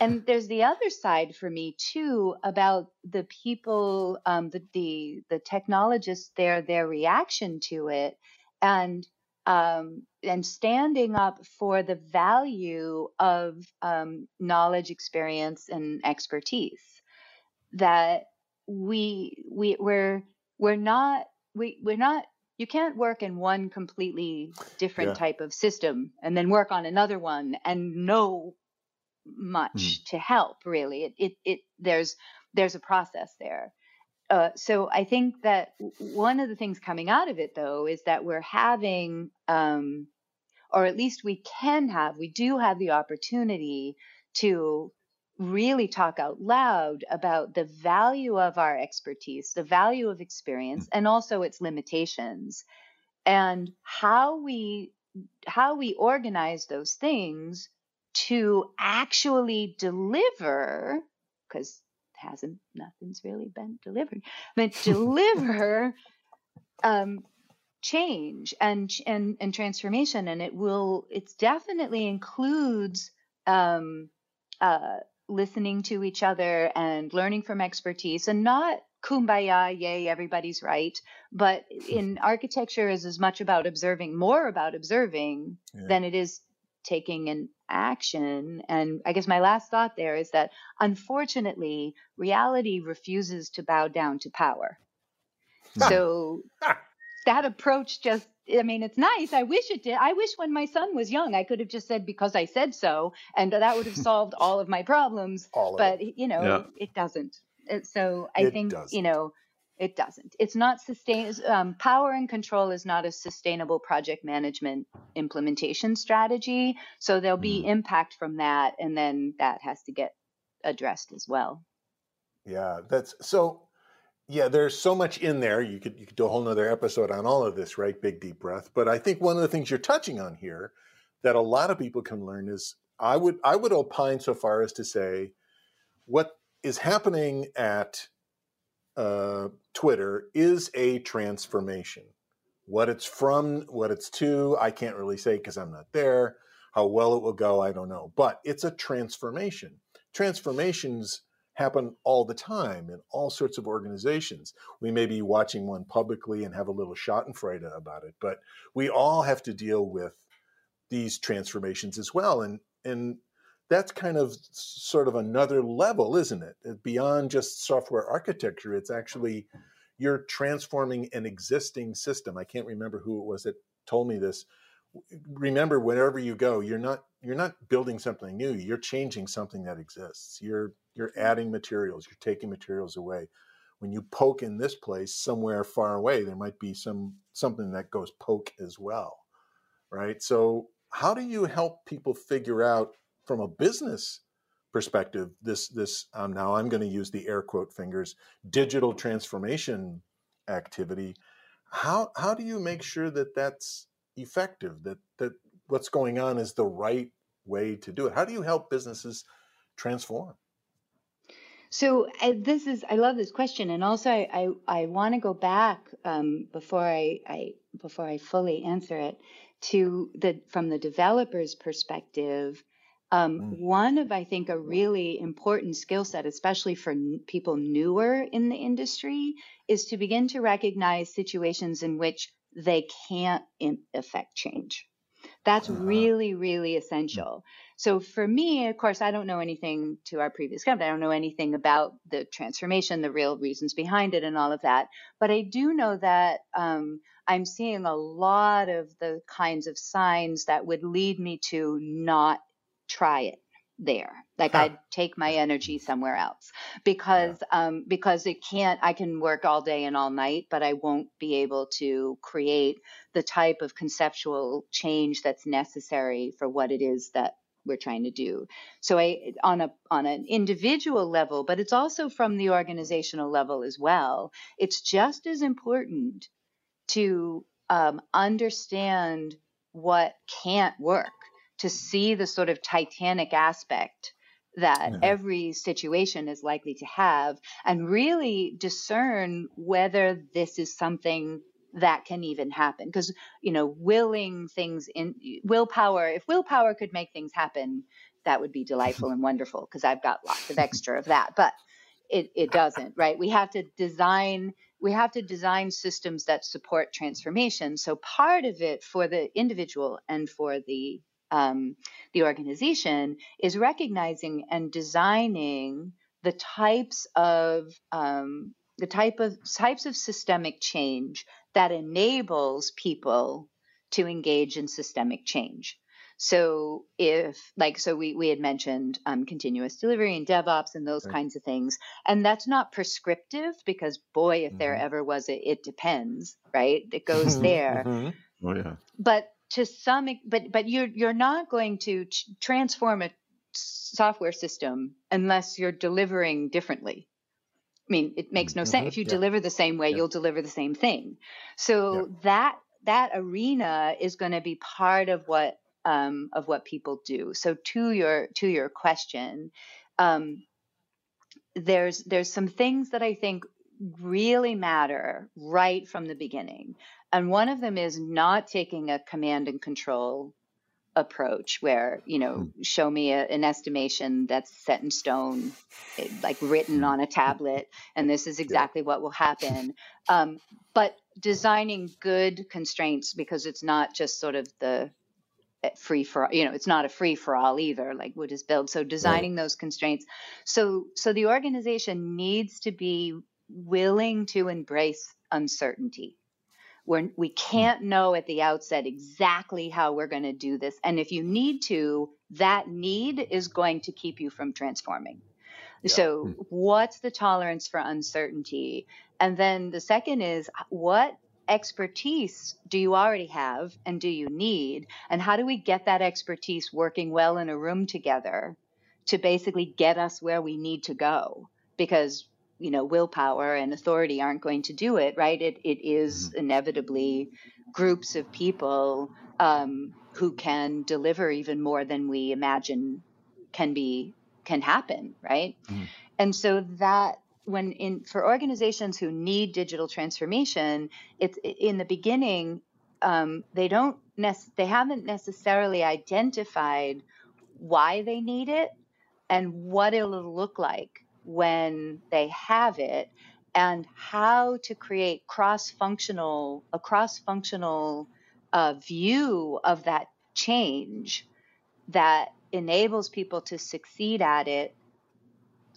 and there's the other side for me too about the people um, the, the the technologists there their reaction to it and um, and standing up for the value of um, knowledge experience and expertise that we we we're we're not we we're not you can't work in one completely different yeah. type of system and then work on another one and know much mm. to help really. It, it it there's there's a process there. Uh, so I think that one of the things coming out of it, though, is that we're having, um, or at least we can have, we do have the opportunity to really talk out loud about the value of our expertise, the value of experience, and also its limitations, and how we how we organize those things to actually deliver because hasn't nothing's really been delivered but (laughs) deliver um, change and and and transformation and it will it's definitely includes um, uh, listening to each other and learning from expertise and not kumbaya, yay, everybody's right. But (laughs) in architecture is as much about observing, more about observing yeah. than it is taking an action. And I guess my last thought there is that unfortunately, reality refuses to bow down to power. Hmm. so that approach just I mean, it's nice. I wish it did. I wish when my son was young, I could have just said because I said so, and that would have (laughs) solved all of my problems. All but it. you know, yeah. it doesn't. So I it think doesn't. you know, it doesn't. It's not sustain. Um, power and control is not a sustainable project management implementation strategy. So there'll be mm. impact from that, and then that has to get addressed as well. Yeah, that's so yeah, there's so much in there. You could you could do a whole nother episode on all of this, right? Big deep breath. But I think one of the things you're touching on here that a lot of people can learn is I would I would opine so far as to say what is happening at uh, Twitter is a transformation. What it's from, what it's to, I can't really say because I'm not there. How well it will go, I don't know. But it's a transformation. Transformations happen all the time in all sorts of organizations. We may be watching one publicly and have a little Schadenfreude about it, but we all have to deal with these transformations as well. And and that's kind of sort of another level, isn't it? Beyond just software architecture, it's actually you're transforming an existing system. I can't remember who it was that told me this. Remember, wherever you go, you're not you're not building something new. You're changing something that exists. You're you're adding materials. You're taking materials away. When you poke in this place, somewhere far away, there might be some something that goes poke as well, right? So, how do you help people figure out from a business perspective, this this um, now I'm going to use the air quote fingers digital transformation activity. How how do you make sure that that's effective? That that what's going on is the right way to do it. How do you help businesses transform? So this is I love this question, and also I I, I want to go back um, before I, I before I fully answer it to the from the developer's perspective um, mm. One of, I think, a really important skill set, especially for n- people newer in the industry, is to begin to recognize situations in which they can't in- affect change. That's uh-huh. really, really mm. essential. So for me, of course, I don't know anything to our previous company. I don't know anything about the transformation, the real reasons behind it, and all of that. But I do know that um, I'm seeing a lot of the kinds of signs that would lead me to not try it there like huh. i'd take my energy somewhere else because yeah. um because it can't i can work all day and all night but i won't be able to create the type of conceptual change that's necessary for what it is that we're trying to do so i on a on an individual level but it's also from the organizational level as well it's just as important to um, understand what can't work to see the sort of titanic aspect that every situation is likely to have and really discern whether this is something that can even happen. Because you know willing things in willpower if willpower could make things happen that would be delightful and wonderful because i've got lots of extra of that but it, it doesn't right? We have to design we have to design systems that support transformation. So part of it for the individual and for the um, the organization is recognizing and designing the types of um, the type of types of systemic change that enables people to engage in systemic change. So if like so we we had mentioned um, continuous delivery and DevOps and those right. kinds of things, and that's not prescriptive because boy, if mm-hmm. there ever was a it depends, right? It goes (laughs) there. mm-hmm. Oh yeah. But to some but but you're you're not going to ch- transform a software system unless you're delivering differently i mean it makes no mm-hmm. sense if you yeah. deliver the same way yeah. you'll deliver the same thing so yeah. that that arena is going to be part of what um, of what people do so to your to your question um, there's there's some things that i think really matter right from the beginning and one of them is not taking a command and control approach where you know hmm. show me a, an estimation that's set in stone eh, like written hmm. on a tablet and this is exactly what will happen um, but designing good constraints because it's not just sort of the eh, free for you know it's not a free for all either like wood is built so designing right. those constraints so so the organization needs to be willing to embrace uncertainty we're, we hmm. can't know at the outset exactly how we're going to do this. And if you need to, that need is going to keep you from transforming. Yeah. So, hmm. what's the tolerance for uncertainty? And then the second is what expertise do you already have and do you need? And how do we get that expertise working well in a room together to basically get us where we need to go? Because you know willpower and authority aren't going to do it right it it is mm-hmm. inevitably groups of people um, who can deliver even more than we imagine can be can happen right mm. and so that when in for organizations who need digital transformation it's in the beginning um, they don't nec- they haven't necessarily identified why they need it and what it'll look like when they have it and how to create cross-functional a cross-functional uh, view of that change that enables people to succeed at it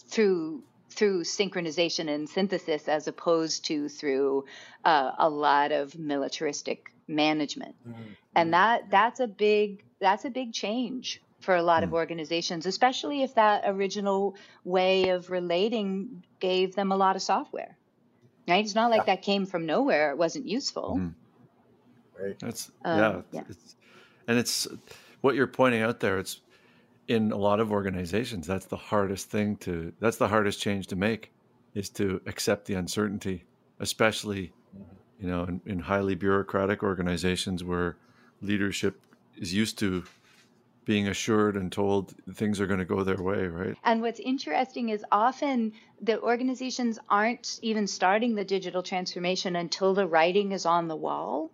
through through synchronization and synthesis as opposed to through uh, a lot of militaristic management. Mm-hmm. and that that's a big that's a big change for a lot mm-hmm. of organizations especially if that original way of relating gave them a lot of software right it's not like yeah. that came from nowhere it wasn't useful mm-hmm. right that's um, yeah, yeah. It's, and it's what you're pointing out there it's in a lot of organizations that's the hardest thing to that's the hardest change to make is to accept the uncertainty especially you know in, in highly bureaucratic organizations where leadership is used to being assured and told things are going to go their way, right? And what's interesting is often the organizations aren't even starting the digital transformation until the writing is on the wall.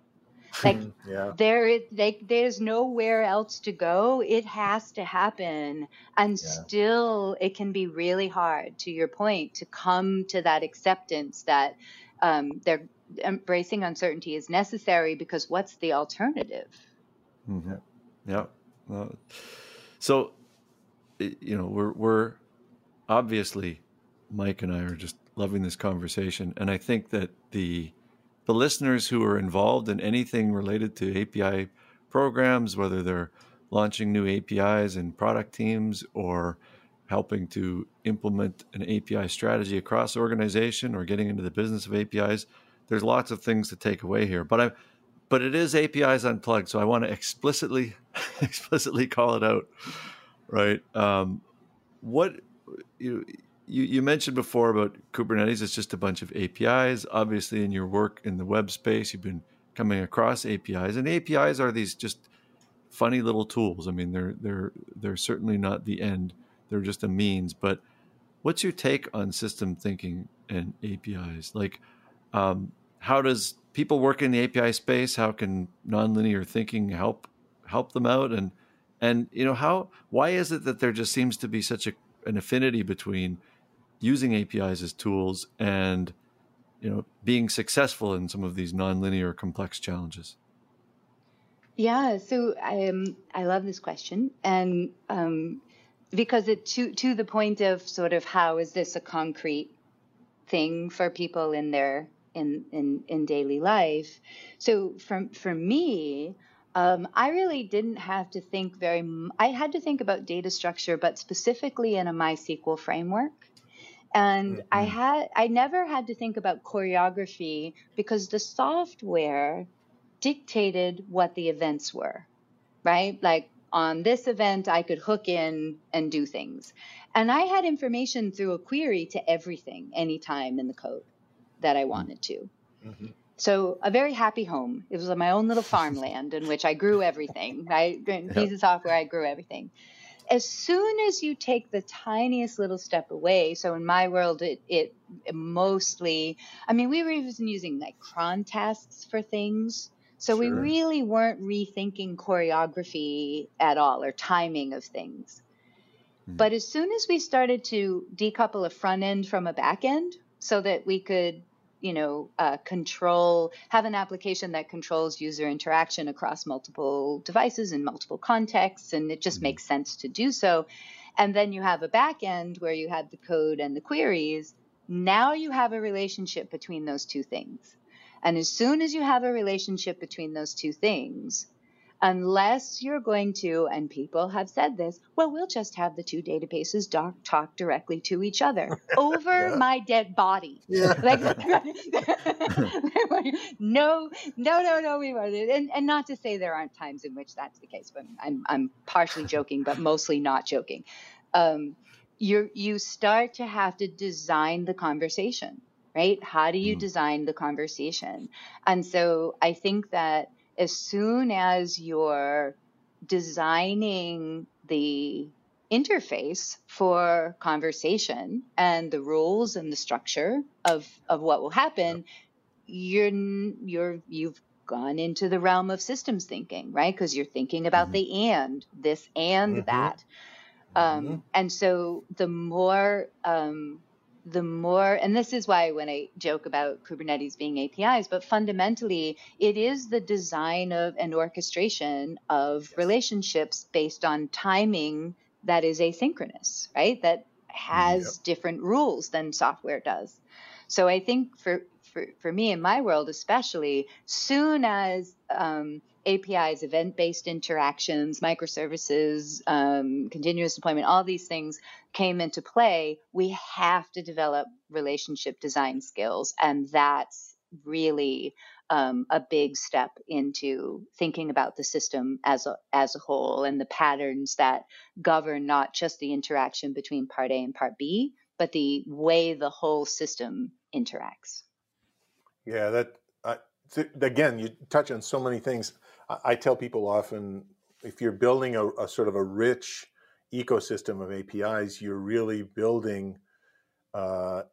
Like yeah. there, like there's nowhere else to go. It has to happen, and yeah. still, it can be really hard. To your point, to come to that acceptance that um, they're embracing uncertainty is necessary because what's the alternative? Mm-hmm. Yeah. Well, so, you know, we're we're obviously Mike and I are just loving this conversation, and I think that the the listeners who are involved in anything related to API programs, whether they're launching new APIs and product teams or helping to implement an API strategy across organization or getting into the business of APIs, there's lots of things to take away here. But I but it is APIs unplugged, so I want to explicitly (laughs) explicitly call it out. Right. Um, what you you, you mentioned before about Kubernetes, it's just a bunch of APIs. Obviously, in your work in the web space, you've been coming across APIs, and APIs are these just funny little tools. I mean, they're they're they're certainly not the end; they're just a means. But what's your take on system thinking and APIs? Like, um, how does people work in the API space? How can nonlinear thinking help help them out? And and you know how why is it that there just seems to be such a, an affinity between using APIs as tools and you know being successful in some of these nonlinear complex challenges? Yeah, so I um, I love this question, and um, because it to to the point of sort of how is this a concrete thing for people in their in in in daily life. So for for me, um, I really didn't have to think very. I had to think about data structure, but specifically in a MySQL framework and mm-hmm. i had i never had to think about choreography because the software dictated what the events were right like on this event i could hook in and do things and i had information through a query to everything anytime in the code that i mm-hmm. wanted to mm-hmm. so a very happy home it was my own little (laughs) farmland in which i grew everything right piece of software i grew everything as soon as you take the tiniest little step away, so in my world, it, it, mostly, I mean, we were even using like cron tasks for things. So sure. we really weren't rethinking choreography at all or timing of things. Hmm. But as soon as we started to decouple a front end from a back end so that we could you know uh, control have an application that controls user interaction across multiple devices in multiple contexts and it just mm-hmm. makes sense to do so. And then you have a back end where you have the code and the queries. Now you have a relationship between those two things. And as soon as you have a relationship between those two things unless you're going to, and people have said this, well, we'll just have the two databases doc, talk directly to each other (laughs) over yeah. my dead body. Yeah. (laughs) Like, (laughs) no, no, no, no, we won't. And, and not to say there aren't times in which that's the case, but I'm, I'm partially joking, but mostly not joking. Um, you you start to have to design the conversation, right? How do you mm. design the conversation? And so I think that as soon as you're designing the interface for conversation and the rules and the structure of, of what will happen, you're you're you've gone into the realm of systems thinking, right? Because you're thinking about mm-hmm. the and this and mm-hmm. that. Um, mm-hmm. And so the more um, the more, and this is why when I joke about Kubernetes being APIs, but fundamentally, it is the design of an orchestration of relationships based on timing that is asynchronous, right? That has yep. different rules than software does. So I think for, for, for me in my world, especially, soon as um, APIs, event based interactions, microservices, um, continuous deployment, all these things came into play, we have to develop relationship design skills. And that's really um, a big step into thinking about the system as a, as a whole and the patterns that govern not just the interaction between part A and part B, but the way the whole system interacts. Yeah, that uh, th- again, you touch on so many things. I, tell people often if you're building a, a, sort of a rich ecosystem of APIs, you're really building uh,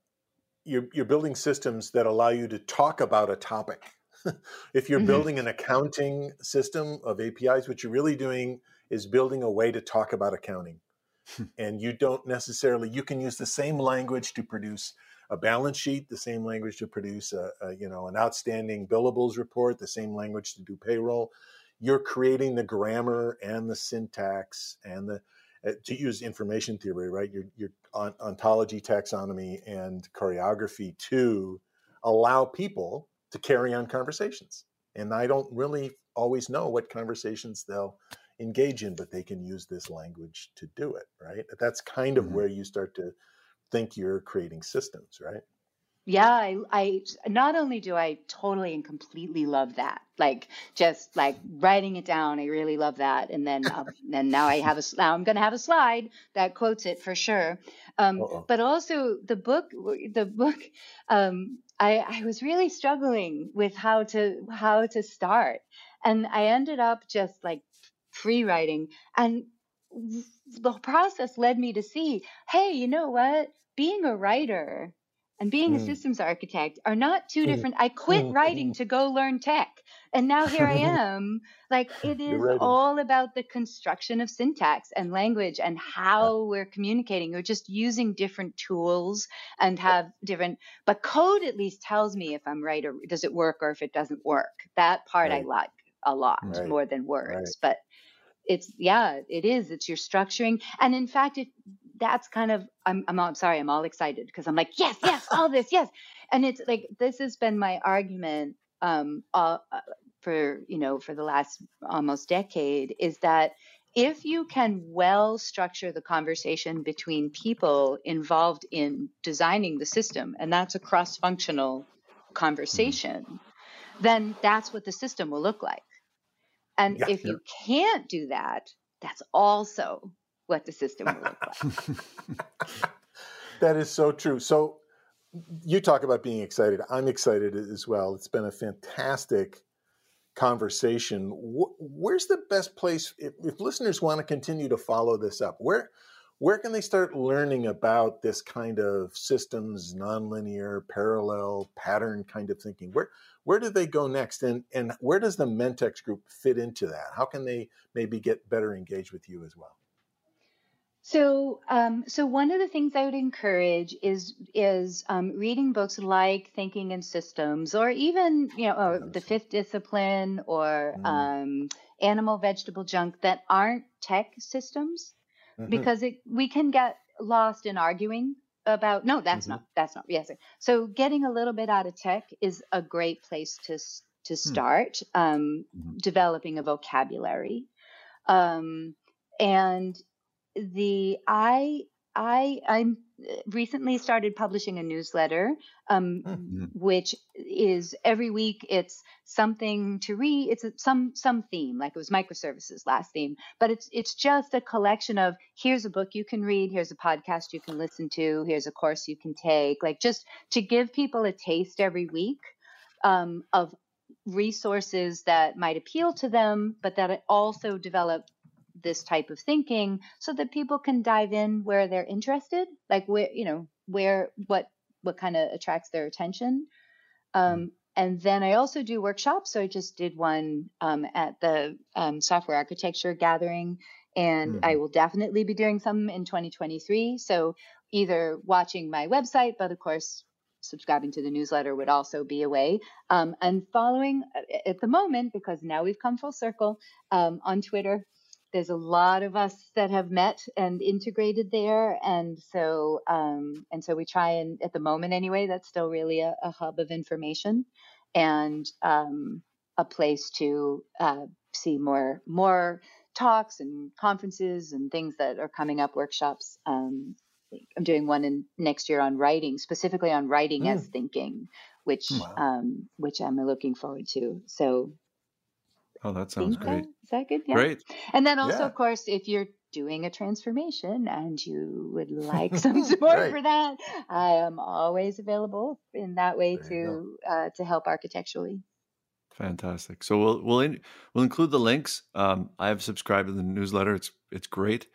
you're, you're building systems that allow you to talk about a topic. (laughs) if you're mm-hmm. building an accounting system of APIs, what you're really doing is building a way to talk about accounting. (laughs) and you don't necessarily you can use the same language to produce a balance sheet, the same language to produce a, a, you know an outstanding billables report, the same language to do payroll. You're creating the grammar and the syntax and the uh, to use information theory, right? Your your ontology, taxonomy, and choreography to allow people to carry on conversations. And I don't really always know what conversations they'll engage in, but they can use this language to do it, right? That's kind of mm-hmm. where you start to think you're creating systems, right? Yeah, I, I not only do I totally and completely love that, like just like writing it down, I really love that. And then, (laughs) uh, and now I have a now I'm going to have a slide that quotes it for sure. Um, but also the book, the book, um, I, I was really struggling with how to how to start, and I ended up just like free writing and the process led me to see hey you know what being a writer and being mm. a systems architect are not two mm. different i quit mm. writing to go learn tech and now here i (laughs) am like it is all about the construction of syntax and language and how we're communicating we're just using different tools and have different but code at least tells me if i'm right or does it work or if it doesn't work that part right. i like a lot right. more than words right. but it's yeah it is it's your structuring. And in fact it that's kind of i'm i'm, I'm sorry i'm all excited because i'm like yes yes (laughs) all this yes. And it's like this has been my argument um uh, uh, for you know for the last almost decade is that if you can well structure the conversation between people involved in designing the system and that's a cross functional mm-hmm. conversation then that's what the system will look like and yeah, if yeah. you can't do that, that's also what the system will look like. (laughs) that is so true. So you talk about being excited. I'm excited as well. It's been a fantastic conversation. Where's the best place if, if listeners want to continue to follow this up? Where where can they start learning about this kind of systems, nonlinear, parallel, pattern kind of thinking? Where where do they go next, and and where does the Mentrix group fit into that? How can they maybe get better engaged with you as well? So, um, so one of the things I would encourage is is um, reading books like Thinking in Systems, or even you know, The Fifth Discipline, or mm. um, Animal Vegetable Junk that aren't tech systems, mm-hmm. because it, we can get lost in arguing about no that's mm-hmm. not that's not yes so getting a little bit out of tech is a great place to to hmm. start um, mm-hmm. developing a vocabulary um, and the i i i'm recently started publishing a newsletter, um, mm-hmm. which is every week. It's something to read. It's a, some some theme, like it was microservices last theme, but it's it's just a collection of here's a book you can read, here's a podcast you can listen to, here's a course you can take, like just to give people a taste every week um, of resources that might appeal to them, but that also develop this type of thinking so that people can dive in where they're interested like where you know where what what kind of attracts their attention um, mm. and then i also do workshops so i just did one um, at the um, software architecture gathering and mm-hmm. I will definitely be doing some in 2023. So either watching my website, but of course, subscribing to the newsletter would also be a way. Um, and following uh, at the moment, because now we've come full circle um, on Twitter. There's a lot of us that have met and integrated there, and so um, and so we try and at the moment anyway, that's still really a, a hub of information and um, a place to uh, see more more talks and conferences and things that are coming up, workshops. Um, I'm doing one in next year on writing, specifically on writing mm. as thinking, which wow. um, which I'm looking forward to. So, oh, that sounds great. That, is that good? Yeah. Great. And then also, yeah. of course, if you're doing a transformation and you would like (laughs) some (laughs) support right. for that, I am always available in that way there to uh, to help architecturally. Fantastic. So we'll we'll in, we'll include the links. Um, I have subscribed to the newsletter. It's it's great,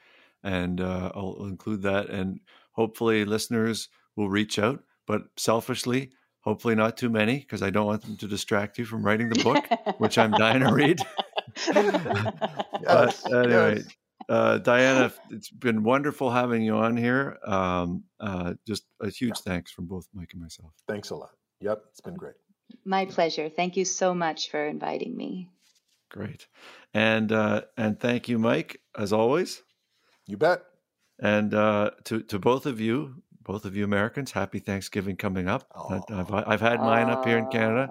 and uh, I'll, I'll include that. And hopefully, listeners will reach out. But selfishly, hopefully not too many, because I don't want them to distract you from writing the (laughs) book, which I'm dying to read. (laughs) yes, but anyway, yes. uh, Diana, it's been wonderful having you on here. Um, uh, just a huge yeah. thanks from both Mike and myself. Thanks a lot. Yep, it's been great. My pleasure. Thank you so much for inviting me. Great. And uh, and thank you, Mike, as always. You bet. And uh, to to both of you, both of you Americans, happy Thanksgiving coming up. I've, I've had mine up here in Canada.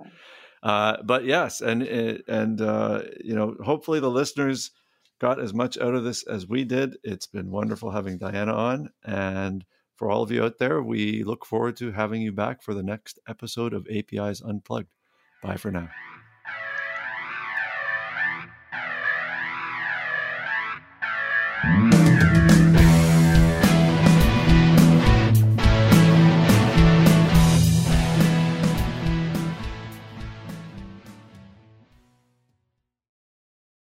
Uh, but yes, and and uh, you know, hopefully the listeners got as much out of this as we did. It's been wonderful having Diana on, and for all of you out there, we look forward to having you back for the next episode of APIs Unplugged. Bye for now.